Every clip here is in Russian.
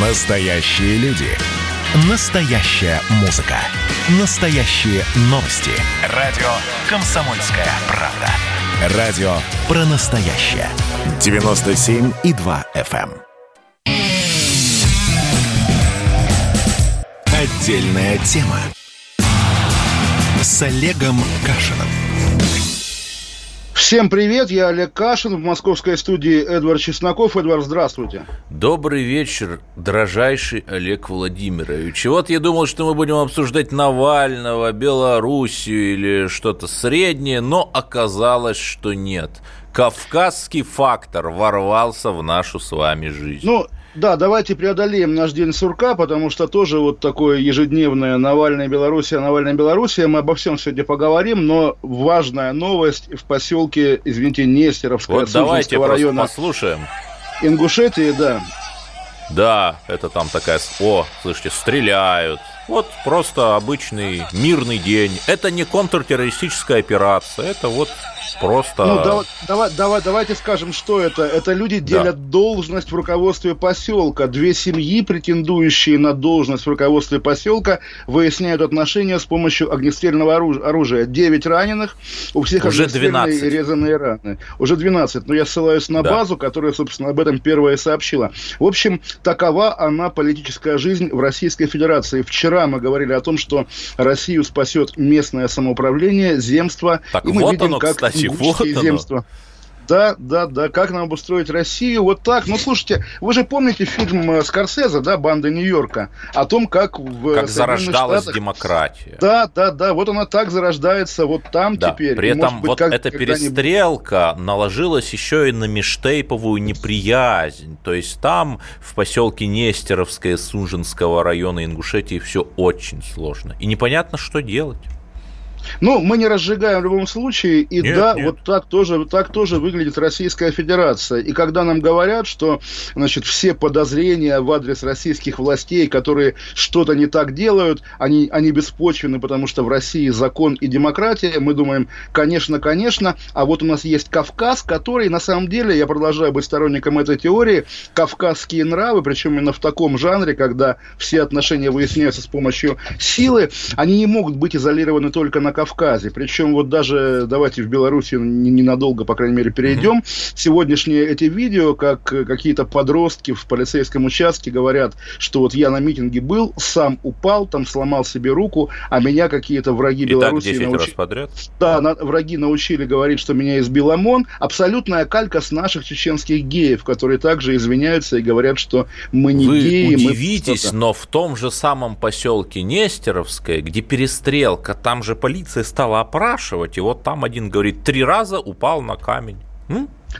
Настоящие люди. Настоящая музыка. Настоящие новости. Радио «Комсомольская правда». Радио про настоящее. 97,2 FM. эм. Отдельная тема. С Олегом Кашиным. Всем привет, я Олег Кашин, в московской студии Эдвард Чесноков. Эдвард, здравствуйте. Добрый вечер, дрожайший Олег Владимирович. И вот я думал, что мы будем обсуждать Навального, Белоруссию или что-то среднее, но оказалось, что нет. Кавказский фактор ворвался в нашу с вами жизнь. Ну, да, давайте преодолеем наш день сурка, потому что тоже вот такое ежедневное Навальная Белоруссия, Навальная Белоруссия. Мы обо всем сегодня поговорим, но важная новость в поселке, извините, Нестеровское, вот давайте района послушаем. Ингушетии, да. Да, это там такая... О, слышите, стреляют. Вот просто обычный мирный день. Это не контртеррористическая операция, это вот просто... Ну, да- давай, давай, давайте скажем, что это. Это люди делят должность в руководстве поселка. Две семьи, претендующие на должность в руководстве поселка, выясняют отношения с помощью огнестрельного оруж- оружия. Девять раненых, у всех Уже огнестрельные 12. и резаные раны. Уже 12, но я ссылаюсь на Да. базу, которая, собственно, об этом первая сообщила. В общем, такова она политическая жизнь в Российской Федерации. Вчера мы говорили о том, что Россию спасет местное самоуправление, земство. Так и мы вот видим, оно, как кстати, вот оно. земства. Да, да, да, как нам обустроить Россию, вот так. Ну, слушайте, вы же помните фильм э, Скорсезе, да, «Банда Нью-Йорка», о том, как в Как Соединенных зарождалась Штатах- демократия. Да, да, да, вот она так зарождается вот там Да, теперь. при И, этом быть, вот как- эта перестрелка наложилась еще и на межтейповую неприязнь. То есть там, в поселке Нестеровское Сунжинского района Ингушетии, все очень сложно. И непонятно, что делать. Ну, мы не разжигаем в любом случае, и Нет, да, нет. вот так тоже, так тоже выглядит Российская Федерация. И когда нам говорят, что, значит, все подозрения в адрес российских властей, которые что-то не так делают, они, они беспочвены, потому что в России закон и демократия, мы думаем, конечно, конечно, а вот у нас есть Кавказ, который, на самом деле, я продолжаю быть сторонником этой теории, кавказские нравы, причем именно в таком жанре, когда все отношения выясняются с помощью силы, они не могут быть изолированы только на Кавказе. Причем вот даже, давайте в Беларуси не- ненадолго, по крайней мере, перейдем. Сегодняшние эти видео, как какие-то подростки в полицейском участке говорят, что вот я на митинге был, сам упал, там сломал себе руку, а меня какие-то враги И Беларуси 10 раз научили... подряд. Да, на- враги научили говорить, что меня избил ОМОН. Абсолютная калька с наших чеченских геев, которые также извиняются и говорят, что мы не Вы геи. мы удивитесь, что-то. но в том же самом поселке Нестеровское, где перестрелка, там же полиция стала опрашивать, и вот там один говорит, три раза упал на камень.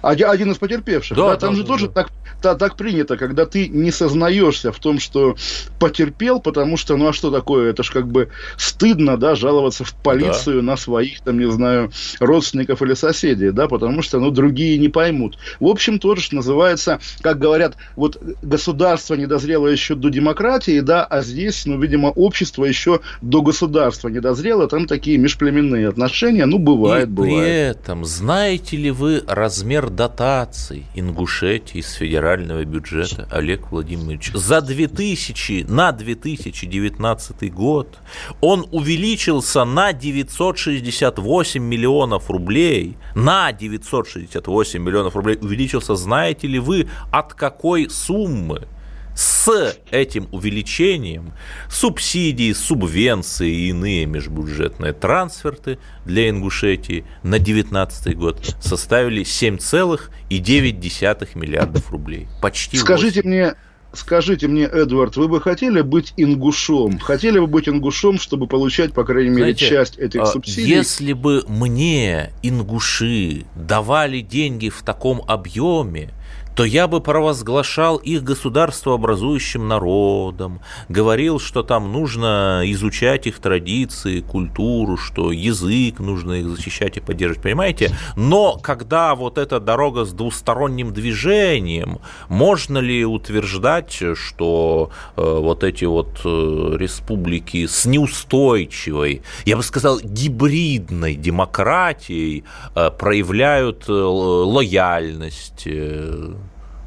Один, один из потерпевших. Да, Да, да, там же да, тоже да. Так, та- так принято, когда ты не сознаешься в том, что потерпел, потому что, ну а что такое? Это ж как бы стыдно, да, жаловаться в полицию на своих, там, не знаю, родственников или соседей, да, потому что, ну, другие не поймут. В общем, тоже, что называется, как говорят, вот государство не дозрело еще до демократии, да, а здесь, ну, видимо, общество еще до государства не дозрело, там такие межплеменные отношения, ну, бывает, И бывает. при этом, знаете ли вы размер дотаций Ингушетии из федерального бюджета, Олег Владимирович? За 2000, на 2019 год он увеличился на 968 миллионов рублей. На 968 миллионов рублей увеличился, знаете ли вы, от какой суммы? С этим увеличением субсидии, субвенции и иные межбюджетные трансферты для Ингушетии на 2019 год составили 7,9 миллиардов рублей. Почти Скажите 8. мне, скажите мне, Эдвард, вы бы хотели быть ингушом? Хотели бы быть ингушом, чтобы получать, по крайней мере, Знаете, часть этих а, субсидий? Если бы мне, ингуши, давали деньги в таком объеме, то я бы провозглашал их государствообразующим народом, говорил, что там нужно изучать их традиции, культуру, что язык нужно их защищать и поддерживать, понимаете? Но когда вот эта дорога с двусторонним движением, можно ли утверждать, что э, вот эти вот э, республики с неустойчивой, я бы сказал, гибридной демократией э, проявляют лояльность,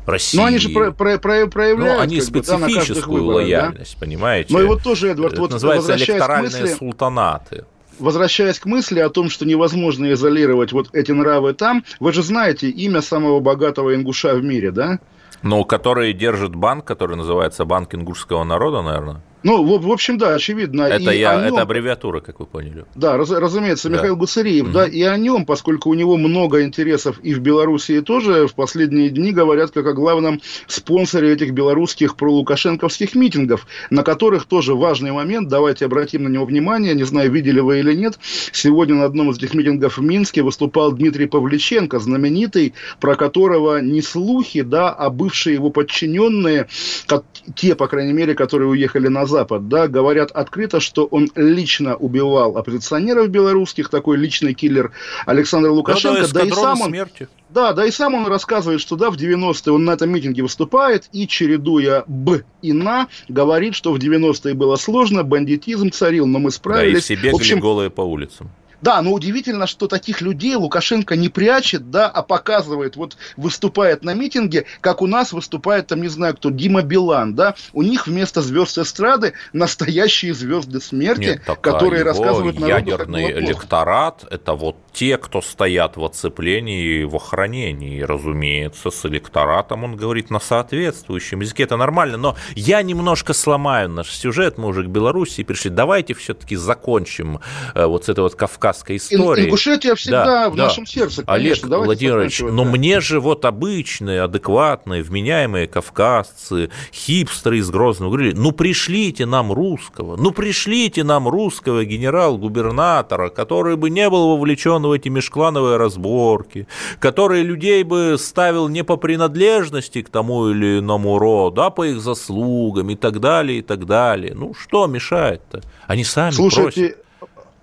России. Ну, они же про, про, про, проявляют... Ну, они специфическую бы, да, выборах, лояльность, да? понимаете? Ну, и вот тоже, Эдвард, Это вот называется электоральные мысли... султанаты возвращаясь к мысли о том, что невозможно изолировать вот эти нравы там, вы же знаете имя самого богатого ингуша в мире, да? Ну, который держит банк, который называется Банк ингушского народа, наверное. Ну, в, в общем, да, очевидно. Это, я, нем... это аббревиатура, как вы поняли. Да, раз, разумеется, да. Михаил Гуцериев, угу. да, и о нем, поскольку у него много интересов и в Белоруссии тоже, в последние дни говорят как о главном спонсоре этих белорусских пролукашенковских митингов, на которых тоже важный момент, давайте обратим на него внимание, не знаю, видели вы или нет, сегодня на одном из этих митингов в Минске выступал Дмитрий Павличенко, знаменитый, про которого не слухи, да, а бывшие его подчиненные, как, те, по крайней мере, которые уехали на Запад, да, говорят открыто, что он лично убивал оппозиционеров белорусских, такой личный киллер Александр Лукашенко, да, да и сам он... Смерти. Да, да и сам он рассказывает, что да, в 90-е он на этом митинге выступает и, чередуя «б» и «на», говорит, что в 90-е было сложно, бандитизм царил, но мы справились. Да, и все бегали в общем, голые по улицам. Да, но удивительно, что таких людей Лукашенко не прячет, да, а показывает, вот выступает на митинге, как у нас выступает, там, не знаю кто, Дима Билан, да, у них вместо звезд эстрады настоящие звезды смерти, Нет, которые рассказывают народу, ядерный электорат, это вот те, кто стоят в оцеплении и в охранении, разумеется, с электоратом он говорит на соответствующем языке, это нормально, но я немножко сломаю наш сюжет, мы уже к Беларуси пришли, давайте все-таки закончим э, вот с этой вот Кавказской истории. Ингушетия всегда да, в да. нашем сердце, конечно. Олег Владимирович, но да. мне же вот обычные, адекватные, вменяемые кавказцы, хипстеры из Грозного говорили, ну пришлите нам русского, ну пришлите нам русского генерал-губернатора, который бы не был вовлечен в эти межклановые разборки, который людей бы ставил не по принадлежности к тому или иному роду, а по их заслугам и так далее, и так далее. Ну, что мешает-то? Они сами Слушайте, просят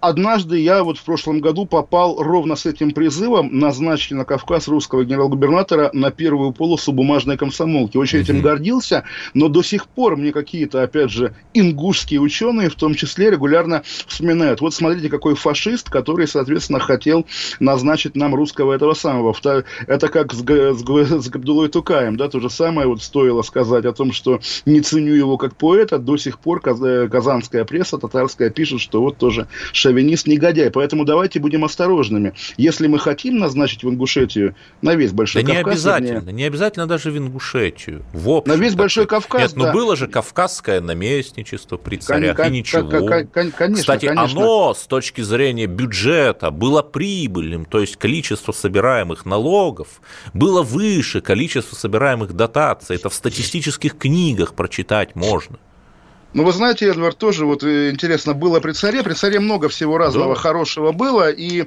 однажды я вот в прошлом году попал ровно с этим призывом назначить на Кавказ русского генерал-губернатора на первую полосу бумажной комсомолки. Очень этим гордился, но до сих пор мне какие-то, опять же, ингушские ученые в том числе регулярно вспоминают. Вот смотрите, какой фашист, который, соответственно, хотел назначить нам русского этого самого. Это как с, с, с Габдулой Тукаем, да, то же самое вот стоило сказать о том, что не ценю его как поэта, до сих пор казанская пресса татарская пишет, что вот тоже шовинист-негодяй. Поэтому давайте будем осторожными. Если мы хотим назначить в Ингушетию на весь Большой да Кавказ... не обязательно, вернее, не обязательно даже в Ингушетию. В общем, на весь Большой Кавказ, Нет, ну да. ну было же кавказское наместничество при царях, кон- и ничего. конечно, Кстати, конечно. оно с точки зрения бюджета было прибыльным, то есть количество собираемых налогов было выше количества собираемых дотаций. Это в статистических книгах прочитать можно. Ну, вы знаете, Эдвард, тоже вот э, интересно было при царе. При царе много всего разного да. хорошего было. И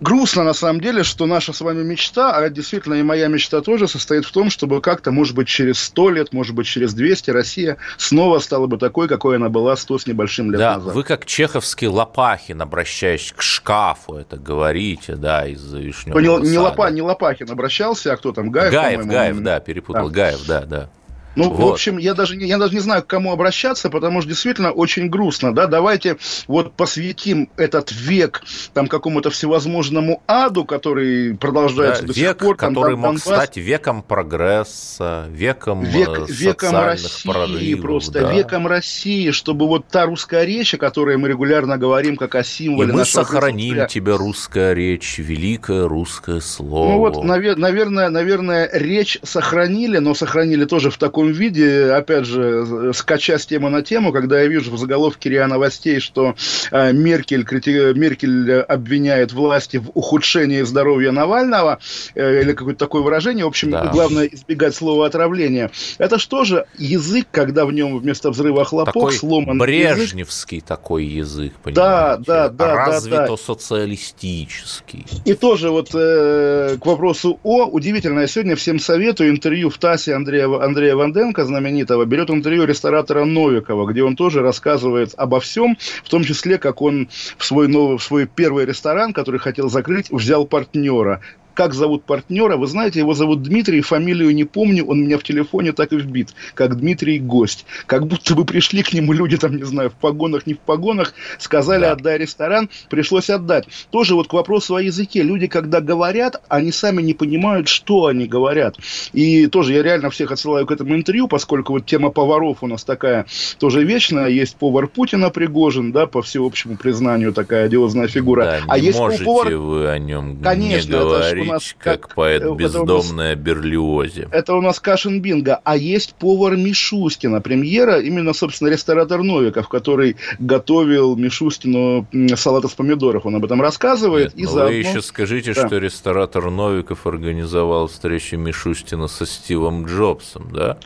грустно на самом деле, что наша с вами мечта, а действительно и моя мечта тоже состоит в том, чтобы как-то, может быть, через 100 лет, может быть, через 200 Россия снова стала бы такой, какой она была 100 с небольшим лет да, назад. Вы как чеховский Лопахин, обращаясь к шкафу, это говорите, да, из Вишневого не, не, Лопа, не Лопахин обращался, а кто там, Гаев, Гаев, Гаев, да, перепутал, да. Гаев, да, да. Ну, вот. в общем, я даже, я даже не знаю, к кому обращаться, потому что действительно очень грустно, да, давайте вот посвятим этот век там какому-то всевозможному аду, который продолжается да, до век, сих пор. Там, который мог Донбасс, стать веком прогресса, веком век, э, Веком России прорывов, просто, да. веком России, чтобы вот та русская речь, о которой мы регулярно говорим, как о символе И мы сохраним тебе русская речь, великое русское слово. Ну вот, наверное, наверное, речь сохранили, но сохранили тоже в таком таком виде, опять же, скача с темы на тему, когда я вижу в заголовке РИА Новостей, что э, Меркель, крити... Меркель обвиняет власти в ухудшении здоровья Навального, э, или какое-то такое выражение, в общем, да. главное избегать слова отравление. Это что же язык, когда в нем вместо взрыва хлопок такой сломан брежневский язык? такой язык, понимаете? Да, да, да. Развито да, да. социалистический. И тоже вот э, к вопросу о, удивительно, я сегодня всем советую интервью в ТАССе Андрея, Андрея Ван Бенденко знаменитого берет интервью ресторатора Новикова, где он тоже рассказывает обо всем, в том числе, как он в свой, новый, в свой первый ресторан, который хотел закрыть, взял партнера как зовут партнера. Вы знаете, его зовут Дмитрий, фамилию не помню, он меня в телефоне так и вбит, как Дмитрий Гость. Как будто бы пришли к нему люди, там, не знаю, в погонах, не в погонах, сказали, да. отдай ресторан, пришлось отдать. Тоже вот к вопросу о языке. Люди, когда говорят, они сами не понимают, что они говорят. И тоже я реально всех отсылаю к этому интервью, поскольку вот тема поваров у нас такая тоже вечная. Есть повар Путина Пригожин, да, по всеобщему признанию такая одиозная фигура. Да, а есть можете повар... вы о нем Конечно, не говорить, нас как, как поэт бездомная нас... Берлиозе. Это у нас Кашин Бинго. А есть повар Мишустина, премьера, именно, собственно, ресторатор Новиков, который готовил Мишустину салат из помидоров. Он об этом рассказывает. Нет, и заодно... Вы еще скажите, да. что ресторатор Новиков организовал встречу Мишустина со Стивом Джобсом, да?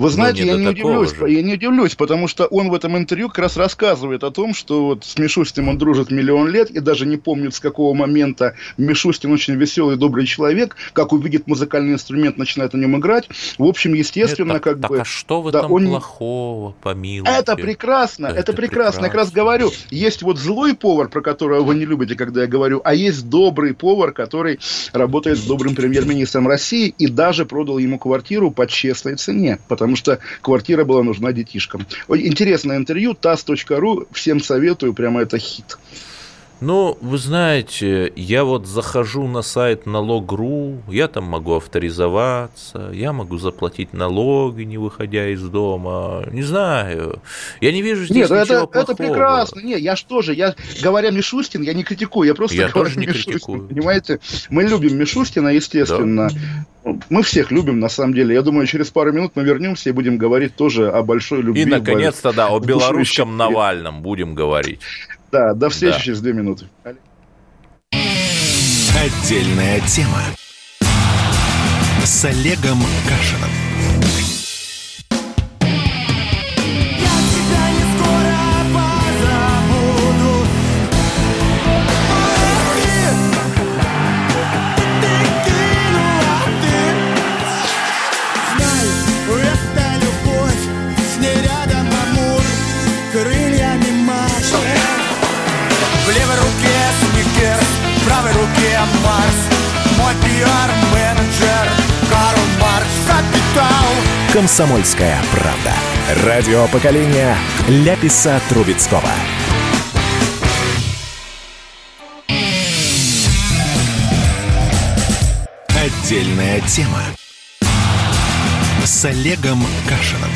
Вы ну, знаете, я не, удивлюсь, же. я не удивлюсь, потому что он в этом интервью как раз рассказывает о том, что вот с Мишустиным он дружит миллион лет, и даже не помнит, с какого момента Мишустин очень веселый, добрый человек, как увидит музыкальный инструмент, начинает на нем играть. В общем, естественно, Нет, как так, бы... Так а что в да, он... плохого, помилуйте? Это прекрасно, это, это прекрасно. прекрасно. Я как раз говорю, есть вот злой повар, про которого вы не любите, когда я говорю, а есть добрый повар, который работает с добрым премьер-министром России и даже продал ему квартиру по честной цене, потому потому что квартира была нужна детишкам. Интересное интервью, таз.ру, всем советую, прямо это хит. Ну, вы знаете, я вот захожу на сайт налог.ру, я там могу авторизоваться, я могу заплатить налоги, не выходя из дома. Не знаю. Я не вижу здесь Нет, ничего это, плохого. это прекрасно. Нет, я же, я, говоря Мишустин, я не критикую, я просто я говорю тоже не Мишустин, критикую. Понимаете? Мы любим Мишустина, естественно. Да. Мы всех любим, на самом деле. Я думаю, через пару минут мы вернемся и будем говорить тоже о большой любви. И, наконец-то, да, о белорусском Навальном будем говорить. Да, до встречи да. через две минуты. Отдельная тема с Олегом Кашиным. «Комсомольская правда». Радио поколения Ляписа Трубецкого. Отдельная тема с Олегом Кашиным.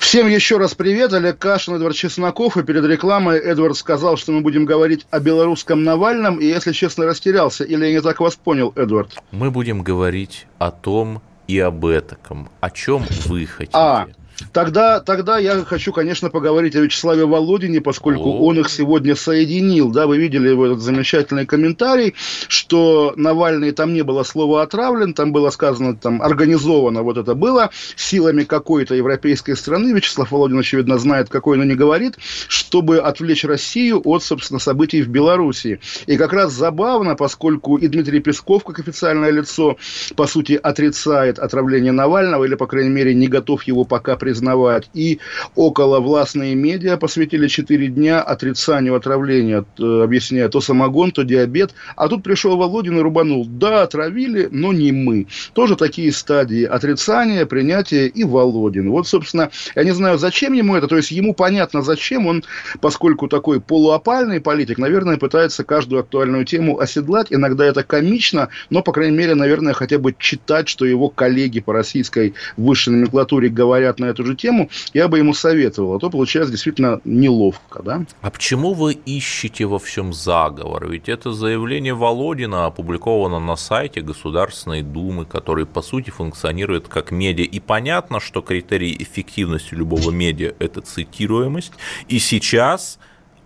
Всем еще раз привет, Олег Кашин, Эдвард Чесноков. И перед рекламой Эдвард сказал, что мы будем говорить о белорусском Навальном. И, если честно, растерялся. Или я не так вас понял, Эдвард? Мы будем говорить о том, и об этом. О чем вы хотите? А, Тогда, тогда я хочу, конечно, поговорить о Вячеславе Володине, поскольку о. он их сегодня соединил. Да, вы видели его этот замечательный комментарий, что Навальный, там не было слова «отравлен», там было сказано, там, организовано вот это было силами какой-то европейской страны. Вячеслав Володин, очевидно, знает, какой, но не говорит, чтобы отвлечь Россию от, собственно, событий в Беларуси. И как раз забавно, поскольку и Дмитрий Песков, как официальное лицо, по сути, отрицает отравление Навального, или, по крайней мере, не готов его пока признавать. И около властные медиа посвятили 4 дня отрицанию отравления, э, объясняя то самогон, то диабет. А тут пришел Володин и рубанул. Да, отравили, но не мы. Тоже такие стадии отрицания, принятия и Володин. Вот, собственно, я не знаю, зачем ему это. То есть, ему понятно, зачем он, поскольку такой полуопальный политик, наверное, пытается каждую актуальную тему оседлать. Иногда это комично, но, по крайней мере, наверное, хотя бы читать, что его коллеги по российской высшей номенклатуре говорят на эту эту же тему, я бы ему советовал, а то получается действительно неловко, да? А почему вы ищете во всем заговор? Ведь это заявление Володина опубликовано на сайте Государственной Думы, который, по сути, функционирует как медиа. И понятно, что критерий эффективности любого медиа – это цитируемость. И сейчас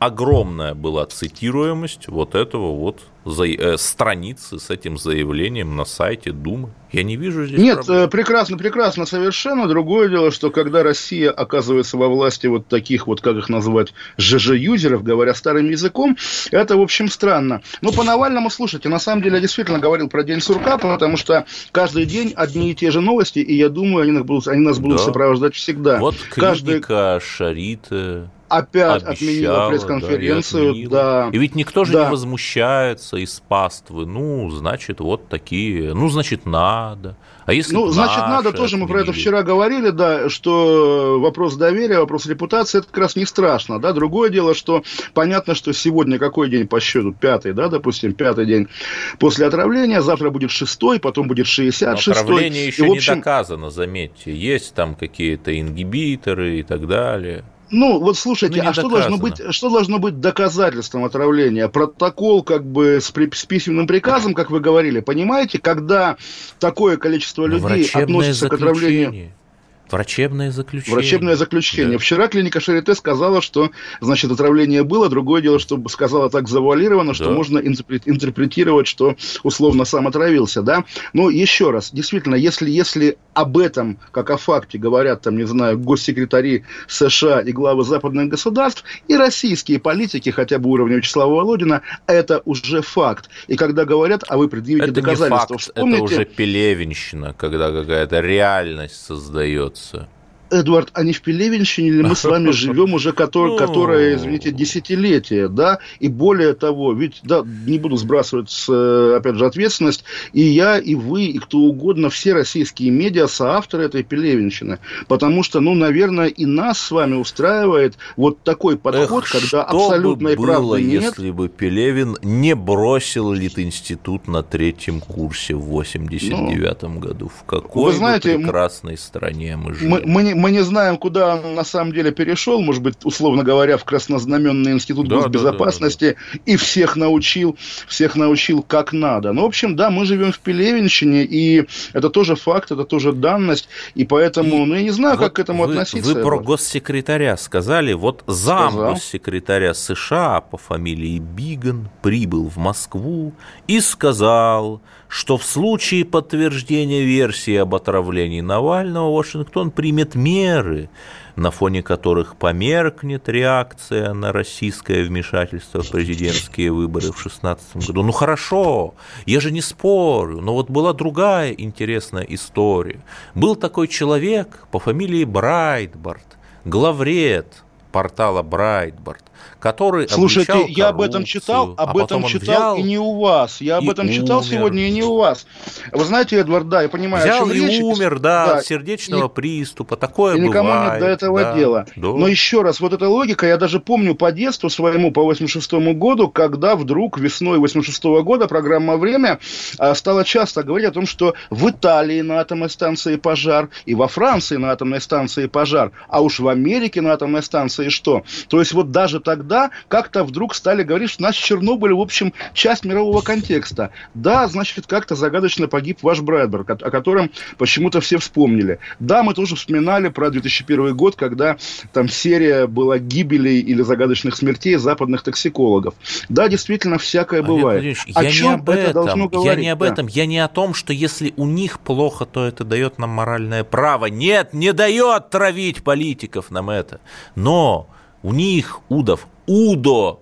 огромная была цитируемость вот этого вот за, э, страницы с этим заявлением на сайте Думы. Я не вижу здесь Нет, проблем. Э, прекрасно, прекрасно совершенно. Другое дело, что когда Россия оказывается во власти вот таких вот, как их назвать, ЖЖ-юзеров, говоря старым языком, это, в общем, странно. Но по Навальному, слушайте, на самом деле я действительно говорил про День сурка, потому что каждый день одни и те же новости, и я думаю, они нас будут, они нас будут да. сопровождать всегда. Вот клиника Каждый... Шарита опять Обещала, отменила пресс-конференцию. Да, да. И ведь никто же да. не возмущается из паствы. Ну, значит, вот такие. Ну, значит, надо. А если ну, значит, надо тоже, мы про это вчера говорили, да, что вопрос доверия, вопрос репутации, это как раз не страшно, да. Другое дело, что понятно, что сегодня какой день по счету? Пятый, да, допустим, пятый день после отравления, завтра будет шестой, потом будет шестьдесят шестой. Отравление еще и, общем... не доказано, заметьте. Есть там какие-то ингибиторы и так далее. Ну, вот слушайте, ну, а что должно, быть, что должно быть доказательством отравления? Протокол как бы с, при, с письменным приказом, как вы говорили, понимаете, когда такое количество ну, людей относится к отравлению... Врачебное заключение. Врачебное заключение. Да. Вчера клиника Шарите сказала, что, значит, отравление было. Другое дело, что сказала так завуалировано, что да. можно интерпретировать, что условно сам отравился, да. Но еще раз, действительно, если, если об этом, как о факте, говорят, там, не знаю, госсекретари США и главы западных государств, и российские политики, хотя бы уровня Вячеслава Володина, это уже факт. И когда говорят, а вы предъявите это доказательства, не факт, вспомните... Это уже пелевинщина, когда какая-то реальность создается Tschüss. Эдвард, а не в Пелевинщине или мы с вами живем уже, который, которая, извините, десятилетия, да, и более того, ведь, да, не буду сбрасывать, с, опять же, ответственность, и я, и вы, и кто угодно, все российские медиа соавторы этой Пелевинщины, потому что, ну, наверное, и нас с вами устраивает вот такой подход, Эх, когда абсолютной бы было, правды нет. если бы Пелевин не бросил Литинститут на третьем курсе в 89 ну, году? В какой вы знаете, прекрасной стране мы живем? Мы, мы, мы не знаем, куда он на самом деле перешел, может быть, условно говоря, в Краснознаменный институт да, госбезопасности, да, да, да. и всех научил, всех научил как надо. Ну, в общем, да, мы живем в Пелевинщине, и это тоже факт, это тоже данность, и поэтому, и ну, я не знаю, вот как к этому вы, относиться. Вы про госсекретаря сказали, вот зам Сказал. госсекретаря США по фамилии Биган прибыл в Москву и сказал, что в случае подтверждения версии об отравлении Навального Вашингтон примет меры, на фоне которых померкнет реакция на российское вмешательство в президентские выборы в 2016 году. Ну хорошо, я же не спорю, но вот была другая интересная история. Был такой человек по фамилии Брайтбард, главред портала Брайтбард, который Слушайте, я об этом читал, об а этом читал и не у вас. Я об этом умер. читал сегодня и не у вас. Вы знаете, Эдвард, да, я понимаю, взял о чем и речь. умер, да, да, от сердечного и, приступа. Такое и бывает. никому нет до этого да, дела. Да. Но еще раз, вот эта логика, я даже помню по детству своему, по 86 году, когда вдруг весной 86 года программа «Время» а, стала часто говорить о том, что в Италии на атомной станции пожар, и во Франции на атомной станции пожар, а уж в Америке на атомной станции что? То есть вот даже тогда тогда как-то вдруг стали говорить, что наш Чернобыль, в общем, часть мирового контекста. Да, значит, как-то загадочно погиб ваш Брайдберг, о, котором почему-то все вспомнили. Да, мы тоже вспоминали про 2001 год, когда там серия была гибелей или загадочных смертей западных токсикологов. Да, действительно, всякое бывает. О я чем не об это этом. должно говорить? Я не об да. этом. Я не о том, что если у них плохо, то это дает нам моральное право. Нет, не дает травить политиков нам это. Но у них, удов, Удо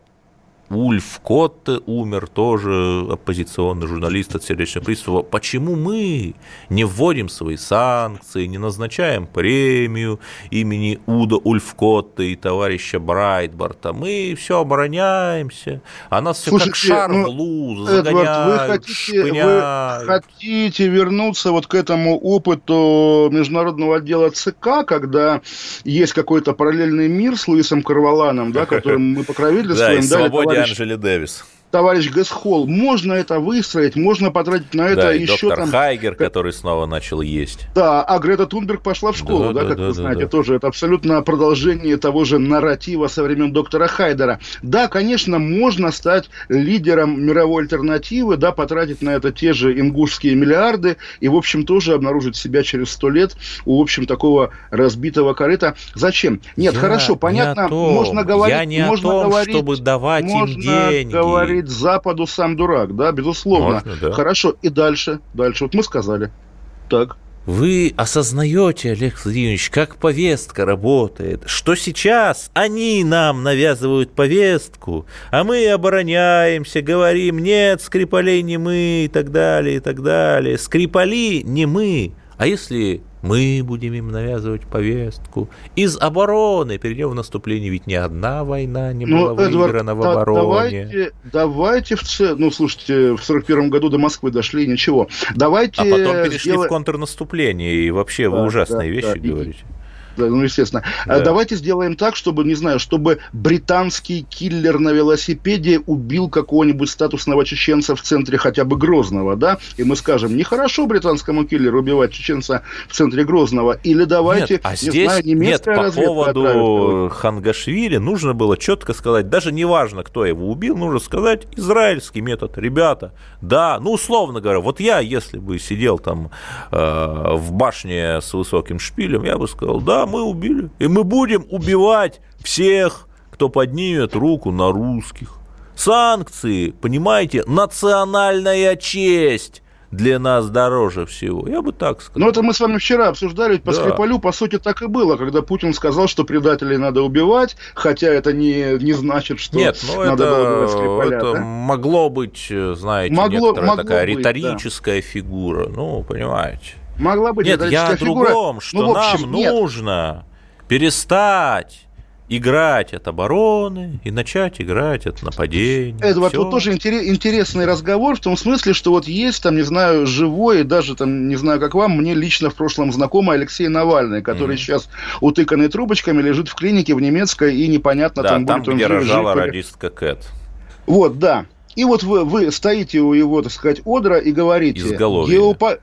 Ульф Котте умер, тоже оппозиционный журналист от сердечного приступа. Почему мы не вводим свои санкции, не назначаем премию имени Уда Ульф Котте и товарища Брайтбарта? Мы все обороняемся, а нас все Слушайте, как шар ну, в луз загоняют, Эдвард, вы хотите, вы хотите вернуться вот к этому опыту международного отдела ЦК, когда есть какой-то параллельный мир с Луисом Карваланом, да, которым мы покровительствуем, да, Анджели Дэвис товарищ Гэсхолл, можно это выстроить, можно потратить на это да, и еще доктор там... Хайгер, который снова начал есть. Да, а Грета Тунберг пошла в школу, да, да, да как да, вы знаете, да. тоже это абсолютно продолжение того же нарратива со времен доктора Хайдера. Да, конечно, можно стать лидером мировой альтернативы, да, потратить на это те же ингушские миллиарды и, в общем, тоже обнаружить себя через сто лет у, в общем, такого разбитого корыта. Зачем? Нет, я хорошо, понятно, можно говорить... Я не можно о том, говорить, чтобы давать им деньги. говорить говорит Западу сам дурак, да, безусловно. Можно, да. Хорошо, и дальше, дальше. Вот мы сказали. Так. Вы осознаете, Олег Владимирович, как повестка работает, что сейчас они нам навязывают повестку, а мы обороняемся, говорим, нет, Скрипалей не мы и так далее, и так далее. Скрипали не мы, А если мы будем им навязывать повестку. Из обороны перейдем в наступление, ведь ни одна война не ну, была Эдвард, выиграна в обороне. Давайте, давайте в ц... ну, слушайте, в сорок первом году до Москвы дошли, ничего. Давайте... А потом перешли сделаем... в контрнаступление, и вообще да, вы ужасные да, вещи да, говорите. И ну, естественно. Да. Давайте сделаем так, чтобы, не знаю, чтобы британский киллер на велосипеде убил какого-нибудь статусного чеченца в центре хотя бы Грозного, да? И мы скажем, нехорошо британскому киллеру убивать чеченца в центре Грозного. Или давайте, нет, а не здесь, знаю, немецкая нет, по поводу Хангашвили нужно было четко сказать, даже не важно, кто его убил, нужно сказать израильский метод. Ребята, да, ну, условно говоря, вот я, если бы сидел там э, в башне с высоким шпилем, я бы сказал, да, мы убили. И мы будем убивать всех, кто поднимет руку на русских. Санкции, понимаете, национальная честь для нас дороже всего. Я бы так сказал. Ну, это мы с вами вчера обсуждали, ведь по да. Скрипалю, по сути, так и было, когда Путин сказал, что предателей надо убивать, хотя это не, не значит, что Нет, ну надо это, было убивать Скрипаля. Это да? могло быть, знаете, могло, некоторая могло такая быть, риторическая да. фигура, ну, понимаете. Могла быть Нет, я о другом, что ну, общем, нам нет. нужно перестать играть от обороны и начать играть от нападения. Эдвард, вот тоже интересный разговор в том смысле, что вот есть там, не знаю, живой, даже там, не знаю, как вам, мне лично в прошлом знакомый Алексей Навальный, который mm-hmm. сейчас утыканный трубочками лежит в клинике в немецкой, и непонятно да, там, там будет где он рожала жив, радистка Кэт. Вот, да. И вот вы, вы стоите у его, так сказать, одра и говорите... Изголовье. Геопо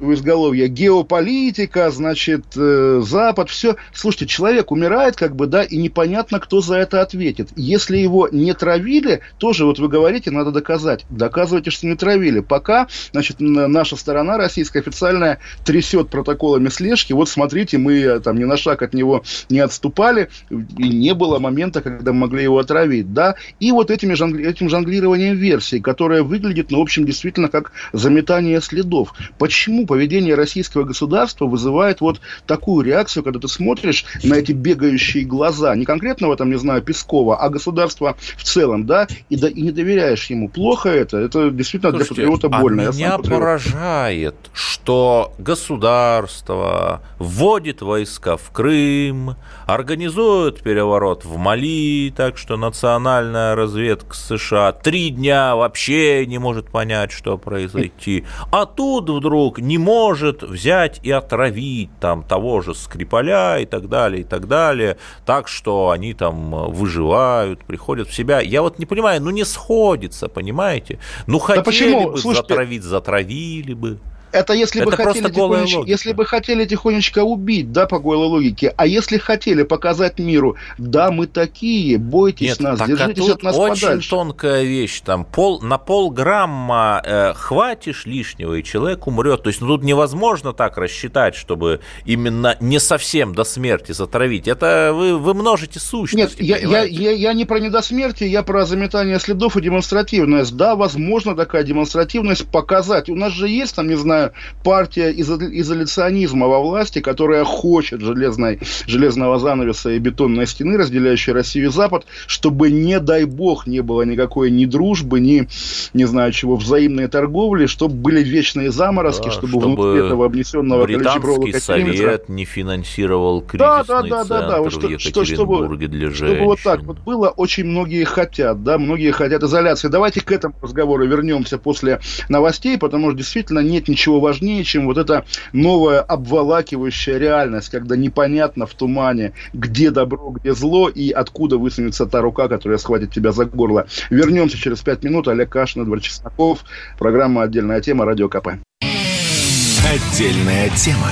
в изголовье геополитика, значит, э, Запад, все. Слушайте, человек умирает, как бы, да, и непонятно, кто за это ответит. Если его не травили, тоже, вот вы говорите, надо доказать. Доказывайте, что не травили. Пока, значит, наша сторона российская официальная трясет протоколами слежки. Вот смотрите, мы э, там ни на шаг от него не отступали, и не было момента, когда могли его отравить, да. И вот этими жонгли... этим жонглированием версий, которое выглядит, ну, в общем, действительно как заметание следов. Почему поведение российского государства вызывает вот такую реакцию, когда ты смотришь на эти бегающие глаза, не конкретного, там, не знаю, Пескова, а государства в целом, да, и, да, и не доверяешь ему. Плохо это, это действительно Слушайте, для патриота больно. А меня поражает, что государство вводит войска в Крым, организует переворот в Мали, так что национальная разведка США три дня вообще не может понять, что произойти. А тут вдруг не может взять и отравить там того же Скрипаля и так далее, и так далее, так что они там э, выживают, приходят в себя. Я вот не понимаю, ну не сходится, понимаете? Ну хотели да почему? бы Слушайте, затравить, затравили бы. Это если это бы хотели тихонечко, если бы хотели тихонечко убить, да, по голой логике. А если хотели показать миру, да, мы такие, бойтесь Нет, нас, так, а держитесь а от нас очень подальше. тонкая вещь, там пол, на полграмма э, хватишь лишнего, и человек умрет. То есть ну, тут невозможно так рассчитать, чтобы именно не совсем до смерти затравить. Это вы, вы множите сущность. Нет, я, я, я, я не про не до смерти, я про заметание следов и демонстративность. Да, возможно такая демонстративность показать. У нас же есть там, не знаю, партия изоляционизма во власти, которая хочет железной, железного занавеса и бетонной стены, разделяющей Россию и Запад, чтобы, не дай бог, не было никакой ни дружбы, ни, не знаю чего, взаимной торговли, чтобы были вечные заморозки, да, чтобы, чтобы внутри этого обнесенного британский совет не финансировал кризисный да, да, да, да, да, вот что, что, чтобы, для женщин. Чтобы вот так вот было, очень многие хотят, да, многие хотят изоляции. Давайте к этому разговору вернемся после новостей, потому что действительно нет ничего ничего важнее, чем вот эта новая обволакивающая реальность, когда непонятно в тумане, где добро, где зло, и откуда высунется та рука, которая схватит тебя за горло. Вернемся через пять минут. Олег Кашин, Эдвард Чесноков. Программа «Отдельная тема», Радио КП. Отдельная тема.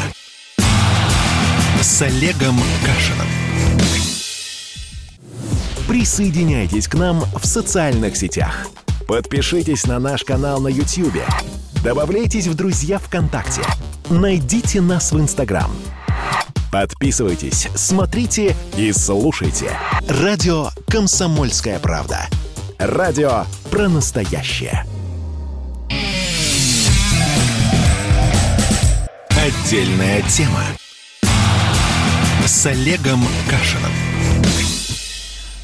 С Олегом Кашином. Присоединяйтесь к нам в социальных сетях. Подпишитесь на наш канал на YouTube Добавляйтесь в друзья ВКонтакте. Найдите нас в Инстаграм. Подписывайтесь, смотрите и слушайте. Радио «Комсомольская правда». Радио про настоящее. Отдельная тема с Олегом Кашиным.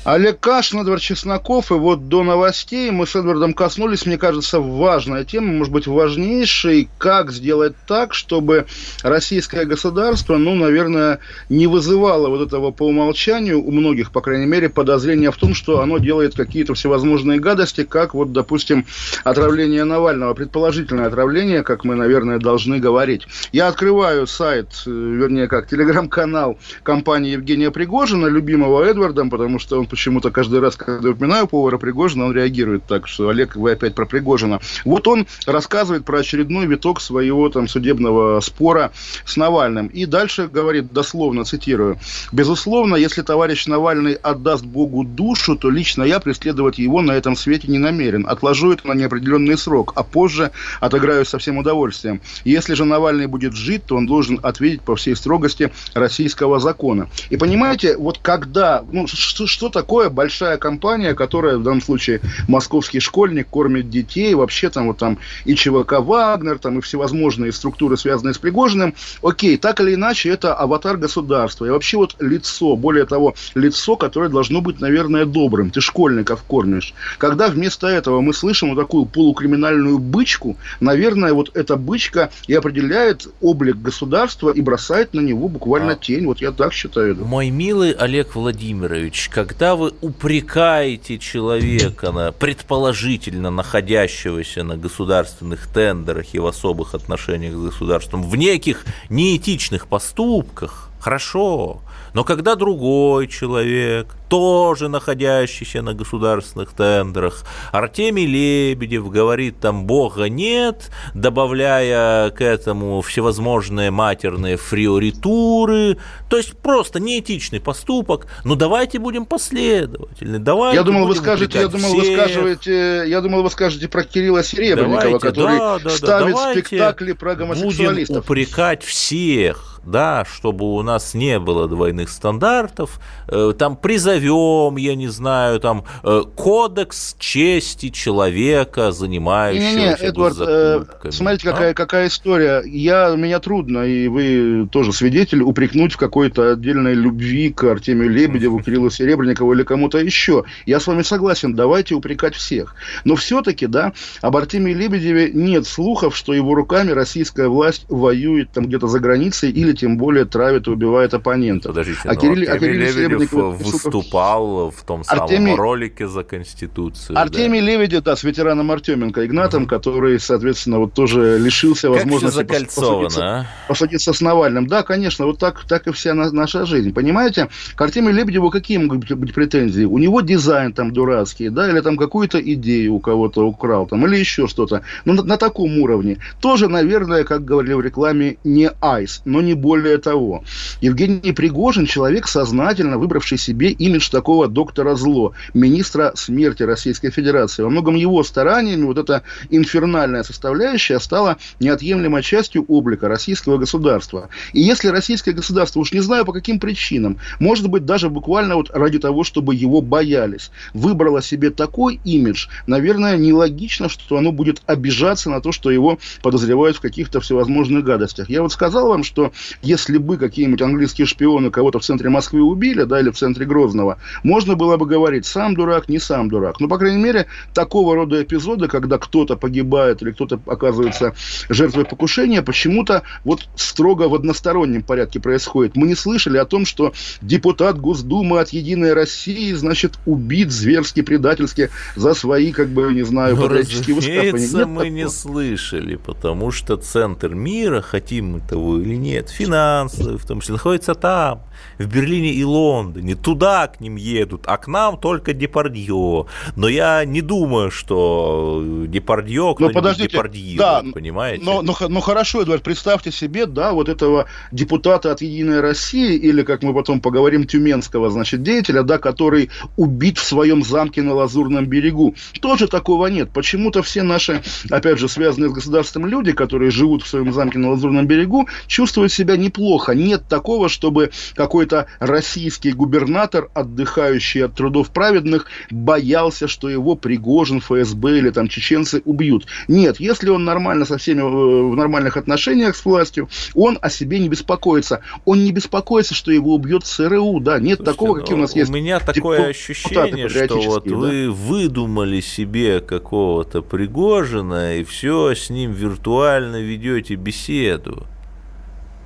Олег Кашин, Эдвард Чесноков. И вот до новостей мы с Эдвардом коснулись, мне кажется, важная тема, может быть, важнейшей. Как сделать так, чтобы российское государство, ну, наверное, не вызывало вот этого по умолчанию у многих, по крайней мере, подозрения в том, что оно делает какие-то всевозможные гадости, как вот, допустим, отравление Навального, предположительное отравление, как мы, наверное, должны говорить. Я открываю сайт, э, вернее, как телеграм-канал компании Евгения Пригожина, любимого Эдвардом, потому что он почему-то каждый раз, когда я упоминаю повара Пригожина, он реагирует так, что Олег, вы опять про Пригожина. Вот он рассказывает про очередной виток своего там судебного спора с Навальным. И дальше говорит, дословно цитирую, «Безусловно, если товарищ Навальный отдаст Богу душу, то лично я преследовать его на этом свете не намерен. Отложу это на неопределенный срок, а позже отыграю со всем удовольствием. Если же Навальный будет жить, то он должен ответить по всей строгости российского закона». И понимаете, вот когда, ну, что, что такое такое большая компания, которая в данном случае московский школьник кормит детей, вообще там вот там и ЧВК Вагнер, там и всевозможные структуры, связанные с Пригожиным. Окей, так или иначе, это аватар государства. И вообще вот лицо, более того, лицо, которое должно быть, наверное, добрым. Ты школьников кормишь. Когда вместо этого мы слышим вот такую полукриминальную бычку, наверное, вот эта бычка и определяет облик государства и бросает на него буквально а, тень. Вот я так считаю. Мой милый Олег Владимирович, когда вы упрекаете человека, предположительно находящегося на государственных тендерах и в особых отношениях с государством, в неких неэтичных поступках, хорошо, но когда другой человек, тоже находящийся на государственных тендерах, Артемий Лебедев говорит, там Бога нет, добавляя к этому всевозможные матерные фриоритуры, то есть просто неэтичный поступок, ну давайте будем последовательны, давайте Я думал, вы скажете, я думал, всех. вы скажете, я думал, вы скажете про Кирилла Серебренникова, давайте, который да, да, ставит да, спектакли про гомосексуалистов. Будем упрекать всех, да, чтобы у нас не было двойных стандартов, э, там призовем, я не знаю, там э, кодекс чести человека, занимающегося не, не, Эдвард, э, смотрите, какая, а? какая история. Я, меня трудно, и вы тоже свидетель, упрекнуть в какой-то отдельной любви к Артемию Лебедеву, Кириллу Серебренникову или кому-то еще. Я с вами согласен, давайте упрекать всех. Но все-таки, да, об Артемии Лебедеве нет слухов, что его руками российская власть воюет там где-то за границей или тем более травит и убивает оппонента. Подождите, а Кирилл, а Кирилл Лебедев выступал в том самом Артемий... ролике за Конституцию. Артемий да. Лебедев, да, с ветераном Артеменко Игнатом, угу. который, соответственно, вот тоже лишился как возможности посадиться, а? посадиться с Навальным. Да, конечно, вот так, так и вся наша жизнь. Понимаете, к Артемию Лебедеву какие могут быть претензии? У него дизайн там дурацкий, да, или там какую-то идею у кого-то украл, там, или еще что-то. Ну, на, на таком уровне. Тоже, наверное, как говорили в рекламе, не айс, но не более того. Евгений Пригожин человек, сознательно выбравший себе имидж такого доктора зло, министра смерти Российской Федерации. Во многом его стараниями вот эта инфернальная составляющая стала неотъемлемой частью облика российского государства. И если российское государство, уж не знаю по каким причинам, может быть даже буквально вот ради того, чтобы его боялись, выбрало себе такой имидж, наверное, нелогично, что оно будет обижаться на то, что его подозревают в каких-то всевозможных гадостях. Я вот сказал вам, что если бы какие-нибудь английские шпионы кого-то в центре Москвы убили, да, или в центре Грозного, можно было бы говорить, сам дурак, не сам дурак. Но, по крайней мере, такого рода эпизоды, когда кто-то погибает или кто-то оказывается жертвой покушения, почему-то вот строго в одностороннем порядке происходит. Мы не слышали о том, что депутат Госдумы от «Единой России», значит, убит зверски, предательски за свои, как бы, не знаю, ну, патриотические высказывания. Мы такого. не слышали, потому что центр мира, хотим мы того или нет, финансовый в том числе, находится там в Берлине и Лондоне. Туда к ним едут, а к нам только Депардье. Но я не думаю, что Депардье кто-нибудь подождите, Депардье, да, понимаете? Но, но, но хорошо, Эдуард, представьте себе, да, вот этого депутата от «Единой России» или, как мы потом поговорим, тюменского, значит, деятеля, да, который убит в своем замке на Лазурном берегу. Тоже такого нет. Почему-то все наши, опять же, связанные с государством люди, которые живут в своем замке на Лазурном берегу, чувствуют себя себя неплохо. Нет такого, чтобы какой-то российский губернатор, отдыхающий от трудов праведных, боялся, что его Пригожин, ФСБ или там чеченцы убьют. Нет, если он нормально со всеми э, в нормальных отношениях с властью, он о себе не беспокоится. Он не беспокоится, что его убьет ЦРУ, да, нет Слушайте, такого, каким у нас есть. У меня такое ощущение, что вот да? вы выдумали себе какого-то Пригожина и все с ним виртуально ведете беседу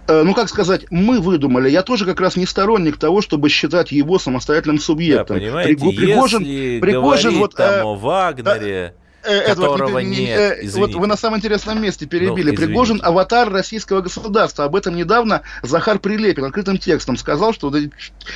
ну, как сказать, мы выдумали. Я тоже как раз не сторонник того, чтобы считать его самостоятельным субъектом. Да, понимаете, Пригожин, если Пригожин вот, там э, о Вагнере... Э, Э, которого не, нет. Извините. Вот вы на самом интересном месте перебили. Ну, Пригожин аватар российского государства. Об этом недавно Захар Прилепин открытым текстом сказал, что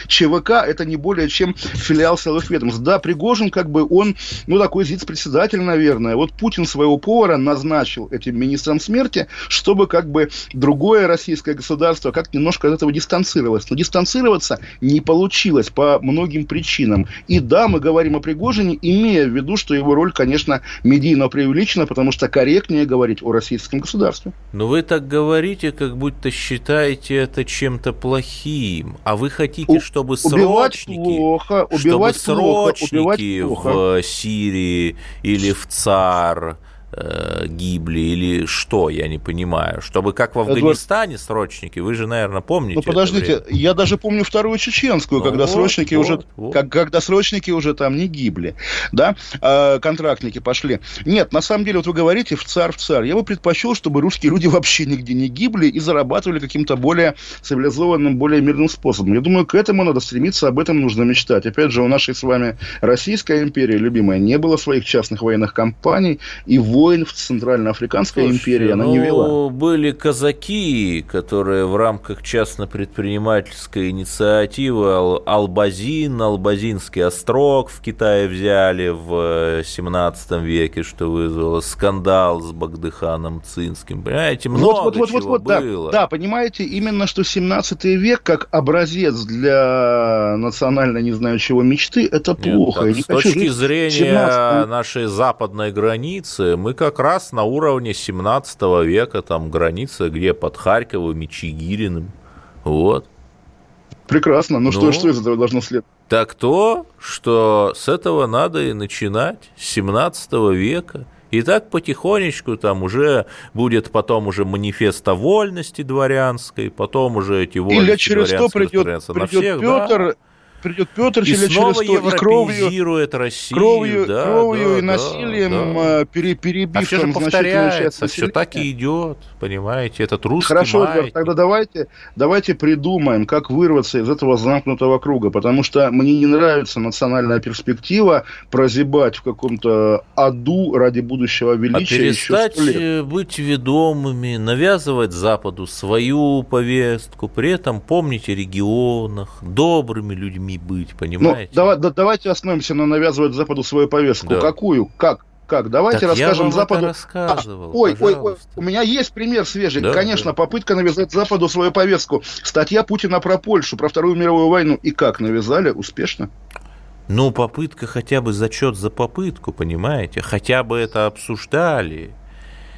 ЧВК это не более чем филиал силовых ведомств. Да, Пригожин как бы он, ну такой вице-председатель, наверное. Вот Путин своего повара назначил этим министром смерти, чтобы как бы другое российское государство как немножко от этого дистанцировалось. Но дистанцироваться не получилось по многим причинам. И да, мы говорим о Пригожине, имея в виду, что его роль, конечно, медийно преувеличено, потому что корректнее говорить о российском государстве. Но вы так говорите, как будто считаете это чем-то плохим, а вы хотите, чтобы срочники, плохо, убивать чтобы плохо, срочники убивать плохо. в Сирии или в ЦАР э, гибли или что, я не понимаю. Чтобы как в Афганистане Эдуард... срочники, вы же, наверное, помните. Ну подождите, я даже помню вторую чеченскую, ну, когда вот, срочники вот, уже, вот. Как, когда срочники уже там не гибли, да, а, контрактники пошли. Нет, на самом деле, вот вы говорите в царь в царь. Я бы предпочел, чтобы русские люди вообще нигде не гибли и зарабатывали каким-то более цивилизованным, более мирным способом. Я думаю, к этому надо стремиться, об этом нужно мечтать. Опять же, у нашей с вами Российской империи, любимая, не было своих частных военных компаний, и в войн в Центральноафриканской Слушайте, империи она ну, не вела. Были казаки, которые в рамках частно-предпринимательской инициативы Ал Албазин, Албазинский острог в Китае взяли в 17 веке, что вызвало скандал с Багдыханом Цинским. Понимаете, много вот, вот, чего вот, вот, было. Да, да, понимаете, именно что 17 век как образец для национальной, не знаю чего, мечты, это плохо. Нет, так, с точки зрения 17... нашей западной границы, мы как раз на уровне 17 века, там граница, где под Харьковым и Чигириным. Вот. Прекрасно. Ну, ну что, что из этого должно следовать? Так то, что с этого надо и начинать, с 17 века. И так потихонечку там уже будет потом уже манифест о вольности дворянской, потом уже эти вольности Или через что придет, придет всех, Петр, да? Придет Петр и через снова сто, и кровью, Россию, кровью, да, кровью да, и насилием да, да. Пере, перебив а все же повторяется, все так и идет, понимаете, этот русский Хорошо, маятник. тогда давайте, давайте придумаем, как вырваться из этого замкнутого круга, потому что мне не нравится национальная перспектива прозябать в каком-то аду ради будущего величия. А перестать еще быть ведомыми, навязывать Западу свою повестку, при этом помните о регионах, добрыми людьми, людьми быть, ну, понимаете? Ну, давай, да, давайте остановимся на навязывать Западу свою повестку. Да. Какую? Как? Как? Давайте так расскажем я Западу. рассказывал, а, ой, ой, ой, у меня есть пример свежий. Да, Конечно, да. попытка навязать Западу свою повестку. Статья Путина про Польшу, про Вторую мировую войну. И как навязали? Успешно? Ну, попытка хотя бы зачет за попытку, понимаете? Хотя бы это обсуждали.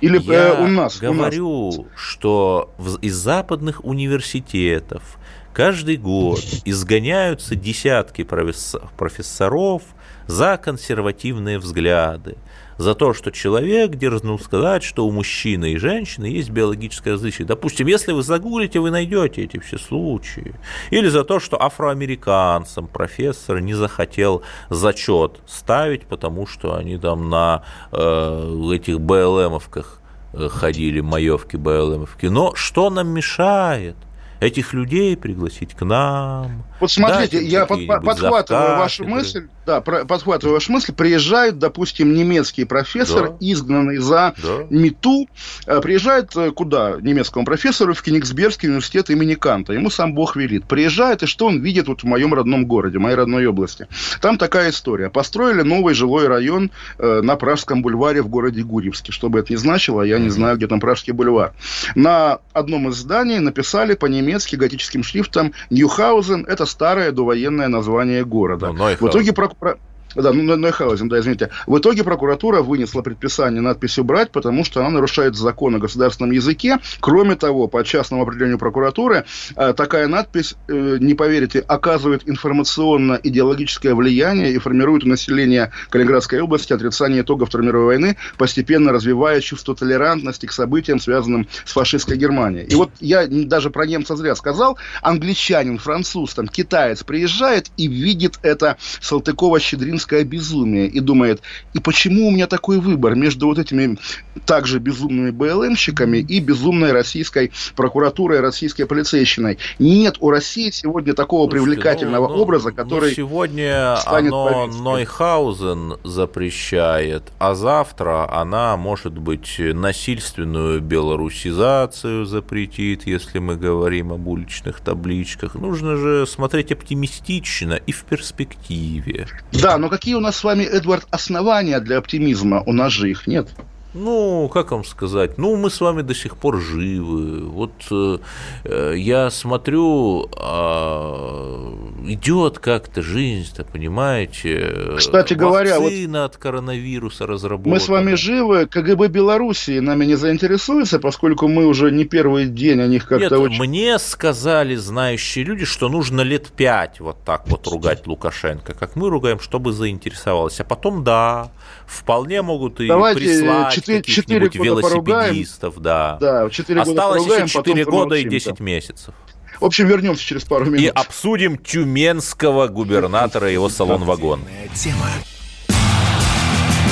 Или э, я э, у нас? говорю, у нас. что из западных университетов Каждый год изгоняются десятки профессоров за консервативные взгляды, за то, что человек дерзнул сказать, что у мужчины и женщины есть биологическое различие. Допустим, если вы загуглите, вы найдете эти все случаи. Или за то, что афроамериканцам профессор не захотел зачет ставить, потому что они там на э, этих БЛМовках э, ходили, маевки БЛМовки. Но что нам мешает? Этих людей пригласить к нам. Вот смотрите, я под, подхватываю вашу мысль, да, про, подхватываю вашу мысль, приезжает, допустим, немецкий профессор, да. изгнанный за да. МИТУ, э, приезжает э, куда немецкому профессору в Кенигсбергский университет имени Канта, ему сам Бог велит. Приезжает, и что он видит вот в моем родном городе, моей родной области? Там такая история. Построили новый жилой район э, на Пражском бульваре в городе Гурьевске. Что бы это ни значило, я не знаю, где там Пражский бульвар. На одном из зданий написали по-немецки готическим шрифтом «Ньюхаузен» – это старое довоенное название города. Ну, в итоге про, про, Да, ну, Нойхаузен, да, извините. В итоге прокуратура вынесла предписание надпись убрать, потому что она нарушает закон о государственном языке. Кроме того, по частному определению прокуратуры, э, такая надпись, э, не поверите, оказывает информационно-идеологическое влияние и формирует у населения Калининградской области отрицание итогов Второй мировой войны, постепенно развивая чувство толерантности к событиям, связанным с фашистской Германией. И вот я даже про немца зря сказал, англичанин, француз, там, китаец приезжает и видит это Салтыкова-Щедринское безумие и думает, и почему у меня такой выбор между вот этими также безумными БЛМщиками и безумной российской прокуратурой, российской полицейщиной? Нет у России сегодня такого Слушайте, привлекательного ну, ну, образа, который ну, сегодня оно Нойхаузен запрещает, а завтра она, может быть, насильственную белорусизацию запретит, если мы говорим об уличных табличках. Нужно же смотреть оптимистично и в перспективе. Да, но какие у нас с вами, Эдвард, основания для оптимизма? У нас же их нет. Ну, как вам сказать? Ну, мы с вами до сих пор живы. Вот э, я смотрю, э, идет как-то жизнь-то, понимаете? Кстати говоря, Вакцина вот от коронавируса разработана. Мы с вами живы. КГБ Белоруссии нами не заинтересуется, поскольку мы уже не первый день о них как-то Нет, очень... мне сказали знающие люди, что нужно лет пять вот так вот ругать Лукашенко, как мы ругаем, чтобы заинтересовалась. А потом, да, вполне могут и Давайте прислать 4, каких-нибудь велосипедистов, да. Да, 4 года Осталось поругаем, 4 года и 10 месяцев. В общем, вернемся через пару минут. И обсудим тюменского губернатора и его салон-вагон. Тема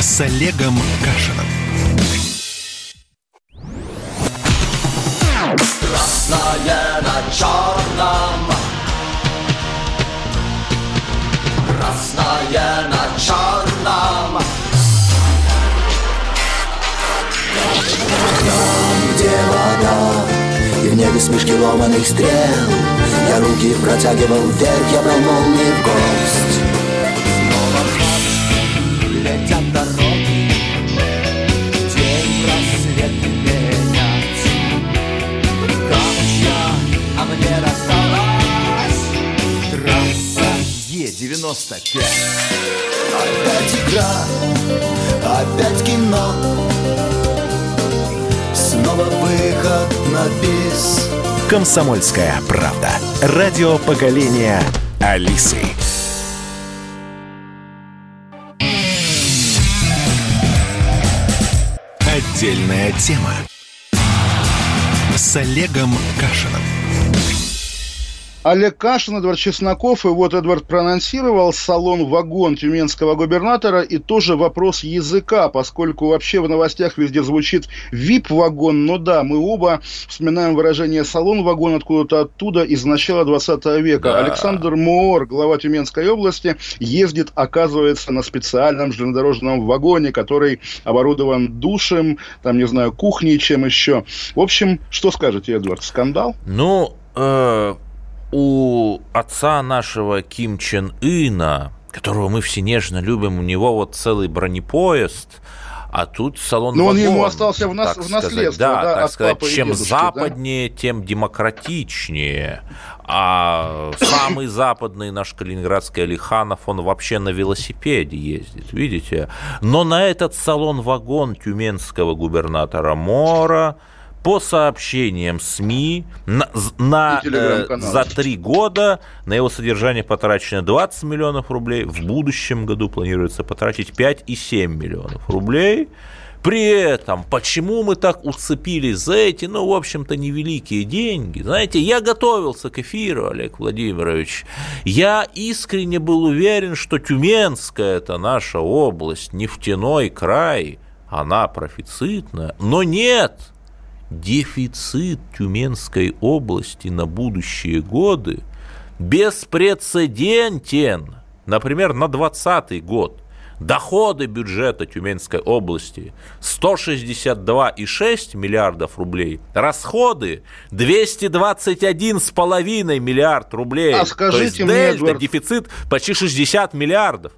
с Олегом Кашином. Красное на черном Красное на черном небе смешки ломаных стрел. Я руки протягивал вверх, я брал молнии в гость. Снова летят дороги День просвет менять Камушья, а мне рассталась. Трасса Е-95 Опять игра, опять кино Снова выход на бис. Комсомольская правда. Радио поколения Алисы. Отдельная тема. С Олегом Кашиным. Олег Кашин, Эдвард Чесноков, и вот Эдвард проанонсировал салон-вагон тюменского губернатора, и тоже вопрос языка, поскольку вообще в новостях везде звучит VIP-вагон, но да, мы оба вспоминаем выражение салон-вагон откуда-то оттуда из начала 20 века. Да. Александр Моор, глава Тюменской области, ездит, оказывается, на специальном железнодорожном вагоне, который оборудован душем, там, не знаю, кухней, чем еще. В общем, что скажете, Эдвард, скандал? Ну, э отца нашего Ким Чен Ына, которого мы все нежно любим, у него вот целый бронепоезд, а тут салон Но он ему остался в, нас, в наследство, да, да, так сказать, чем дедушки, западнее, да? тем демократичнее. А самый западный наш калининградский Алиханов, он вообще на велосипеде ездит, видите? Но на этот салон-вагон тюменского губернатора Мора – по сообщениям СМИ, на, на, э, за три года на его содержание потрачено 20 миллионов рублей, в будущем году планируется потратить 5,7 миллионов рублей. При этом, почему мы так уцепились за эти, ну, в общем-то, невеликие деньги? Знаете, я готовился к эфиру, Олег Владимирович. Я искренне был уверен, что Тюменская – это наша область, нефтяной край, она профицитная. Но нет – дефицит Тюменской области на будущие годы беспрецедентен. Например, на 2020 год доходы бюджета Тюменской области 162,6 миллиардов рублей, расходы 221,5 миллиард рублей. А скажите То есть мне, дельта, дефицит почти 60 миллиардов.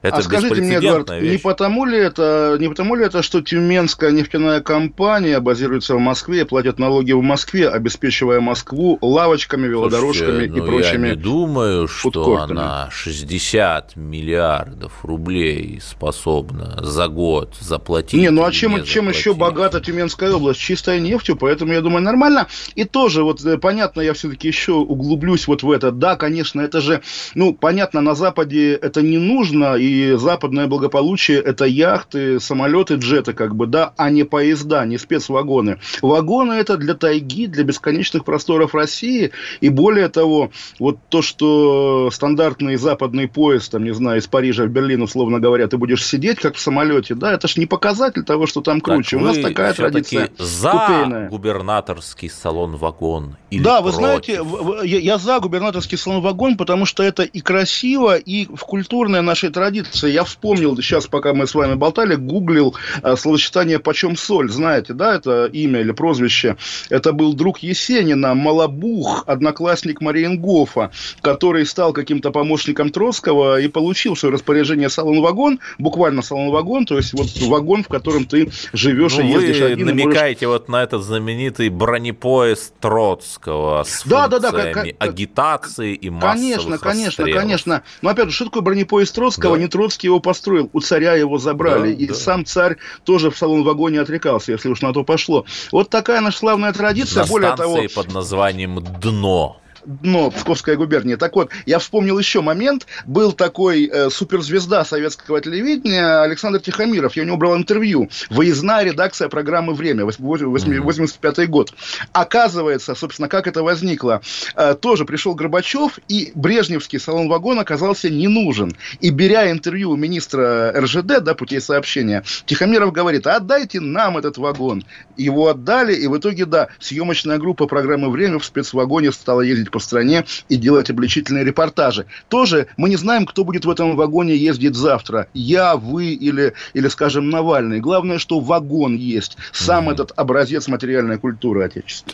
Это а скажите мне, Эдуард, вещь. не потому ли это, не потому ли это, что Тюменская нефтяная компания базируется в Москве, платит налоги в Москве, обеспечивая Москву лавочками, велодорожками Слушайте, и ну, прочими? Я не думаю, что она 60 миллиардов рублей способна за год заплатить. Не, ну а чем, чем еще богата Тюменская область? Чистой нефтью, поэтому я думаю нормально. И тоже вот э, понятно, я все-таки еще углублюсь вот в это. Да, конечно, это же, ну понятно, на Западе это не нужно и и западное благополучие – это яхты, самолеты, джеты, как бы, да, а не поезда, не спецвагоны. Вагоны – это для тайги, для бесконечных просторов России, и более того, вот то, что стандартный западный поезд, там, не знаю, из Парижа в Берлин, условно говоря, ты будешь сидеть, как в самолете, да, это ж не показатель того, что там круче. Так У нас такая традиция за купейная. губернаторский салон-вагон или Да, вы знаете, я за губернаторский салон-вагон, потому что это и красиво, и в культурной нашей традиции традиция. Я вспомнил сейчас, пока мы с вами болтали, гуглил э, словосочетание «почем соль». Знаете, да, это имя или прозвище? Это был друг Есенина, Малабух, одноклассник Мариенгофа, который стал каким-то помощником Троцкого и получил в свое распоряжение салон-вагон, буквально салон-вагон, то есть вот вагон, в котором ты живешь ну, и ездишь вы один. намекаете можешь... вот на этот знаменитый бронепоезд Троцкого с да, да, да, как, агитации и массовых Конечно, конечно, конечно. Но опять же, что такое бронепоезд Троцкого? Да. Не Троцкий его построил, у царя его забрали. Да, и да. сам царь тоже в салон-вагоне отрекался, если уж на то пошло. Вот такая наша славная традиция. На Более того, под названием «Дно» дно Псковская губерния. Так вот, я вспомнил еще момент. Был такой э, суперзвезда советского телевидения Александр Тихомиров. Я у него брал интервью. Выездная редакция программы «Время», 85 год. Оказывается, собственно, как это возникло. Э, тоже пришел Горбачев, и Брежневский салон-вагон оказался не нужен. И беря интервью у министра РЖД, да, путей сообщения, Тихомиров говорит, отдайте нам этот вагон. Его отдали, и в итоге, да, съемочная группа программы «Время» в спецвагоне стала ездить по стране и делать обличительные репортажи. Тоже мы не знаем, кто будет в этом вагоне ездить завтра. Я, вы или, или скажем, Навальный. Главное, что вагон есть. Сам угу. этот образец материальной культуры Отечества.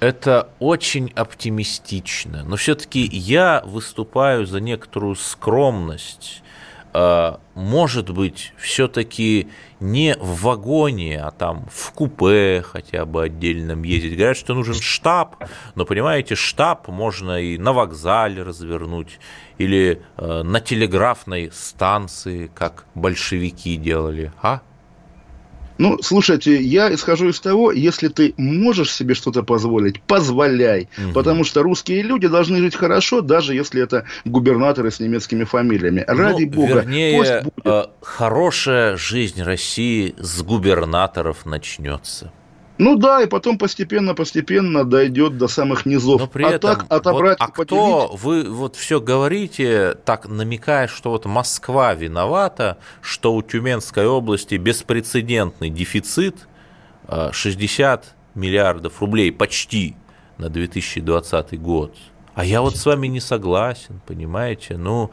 Это очень оптимистично. Но все-таки я выступаю за некоторую скромность может быть, все-таки не в вагоне, а там в купе хотя бы отдельном ездить. Говорят, что нужен штаб, но, понимаете, штаб можно и на вокзале развернуть, или э, на телеграфной станции, как большевики делали, а? Ну, слушайте, я исхожу из того, если ты можешь себе что-то позволить, позволяй. Угу. Потому что русские люди должны жить хорошо, даже если это губернаторы с немецкими фамилиями. Ради ну, бога. Вернее, пусть будет. Э, хорошая жизнь России с губернаторов начнется. Ну да, и потом постепенно-постепенно дойдет до самых низов. Но при а этом, так отобрать вот, а поделить... кто, вы вот все говорите, так намекая, что вот Москва виновата, что у Тюменской области беспрецедентный дефицит 60 э, миллиардов рублей почти на 2020 год. А я вот с вами не согласен, понимаете? Ну,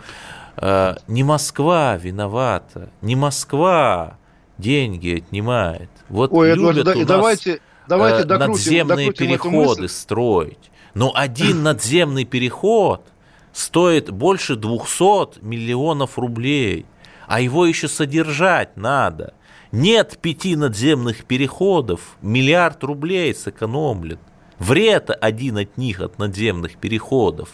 э, не Москва виновата, не Москва деньги отнимает. Вот Ой, любят Эдуард, у нас давайте, давайте э, докрутим, надземные докрутим переходы строить. Но один надземный переход стоит больше 200 миллионов рублей, а его еще содержать надо. Нет пяти надземных переходов, миллиард рублей сэкономлен. Вред один от них, от надземных переходов.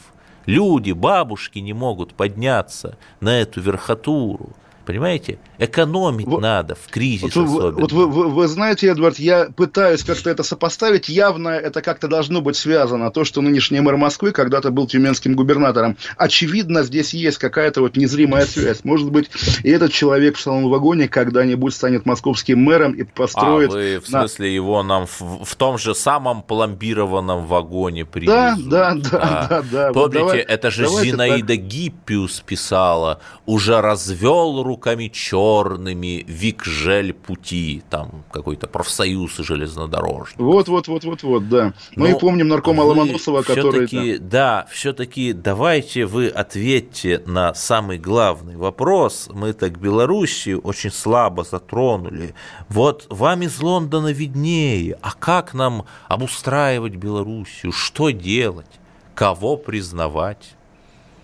Люди, бабушки не могут подняться на эту верхотуру. Понимаете? Экономить вот, надо в кризис вот, особенно. Вот вы, вы, вы знаете, Эдвард, я пытаюсь как-то это сопоставить. Явно это как-то должно быть связано. То, что нынешний мэр Москвы когда-то был тюменским губернатором. Очевидно, здесь есть какая-то вот незримая связь. Может быть, и этот человек в салон вагоне когда-нибудь станет московским мэром и построит... А вы в смысле на... его нам в, в том же самом пломбированном вагоне привезут? Да, да, да, а, да, да. Помните, вот давай, это же Зинаида так... Гиппиус писала, уже развел руку руками черными Викжель пути, там какой-то профсоюз железнодорожный. Вот, вот, вот, вот, вот, да. Мы ну, и помним наркома Ломоносова, который... Да, да все-таки давайте вы ответьте на самый главный вопрос. Мы так Белоруссию очень слабо затронули. Вот вам из Лондона виднее. А как нам обустраивать Белоруссию? Что делать? Кого признавать?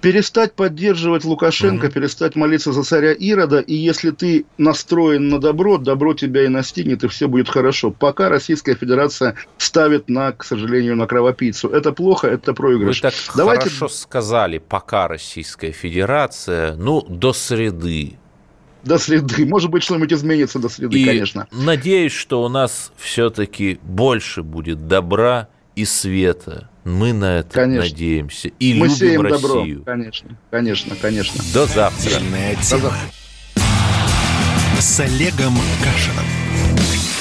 Перестать поддерживать Лукашенко, mm-hmm. перестать молиться за царя Ирода, и если ты настроен на добро, добро тебя и настигнет, и все будет хорошо. Пока Российская Федерация ставит на, к сожалению, на кровопийцу. Это плохо, это проигрыш. Вы так Давайте... хорошо сказали, пока Российская Федерация, ну, до среды. До среды. Может быть, что-нибудь изменится до среды, и конечно. Надеюсь, что у нас все-таки больше будет добра и света. Мы на это конечно. надеемся. И Мы любим сеем Россию. Добро. Конечно, конечно, конечно. До завтра. До завтра. С Олегом Кашином.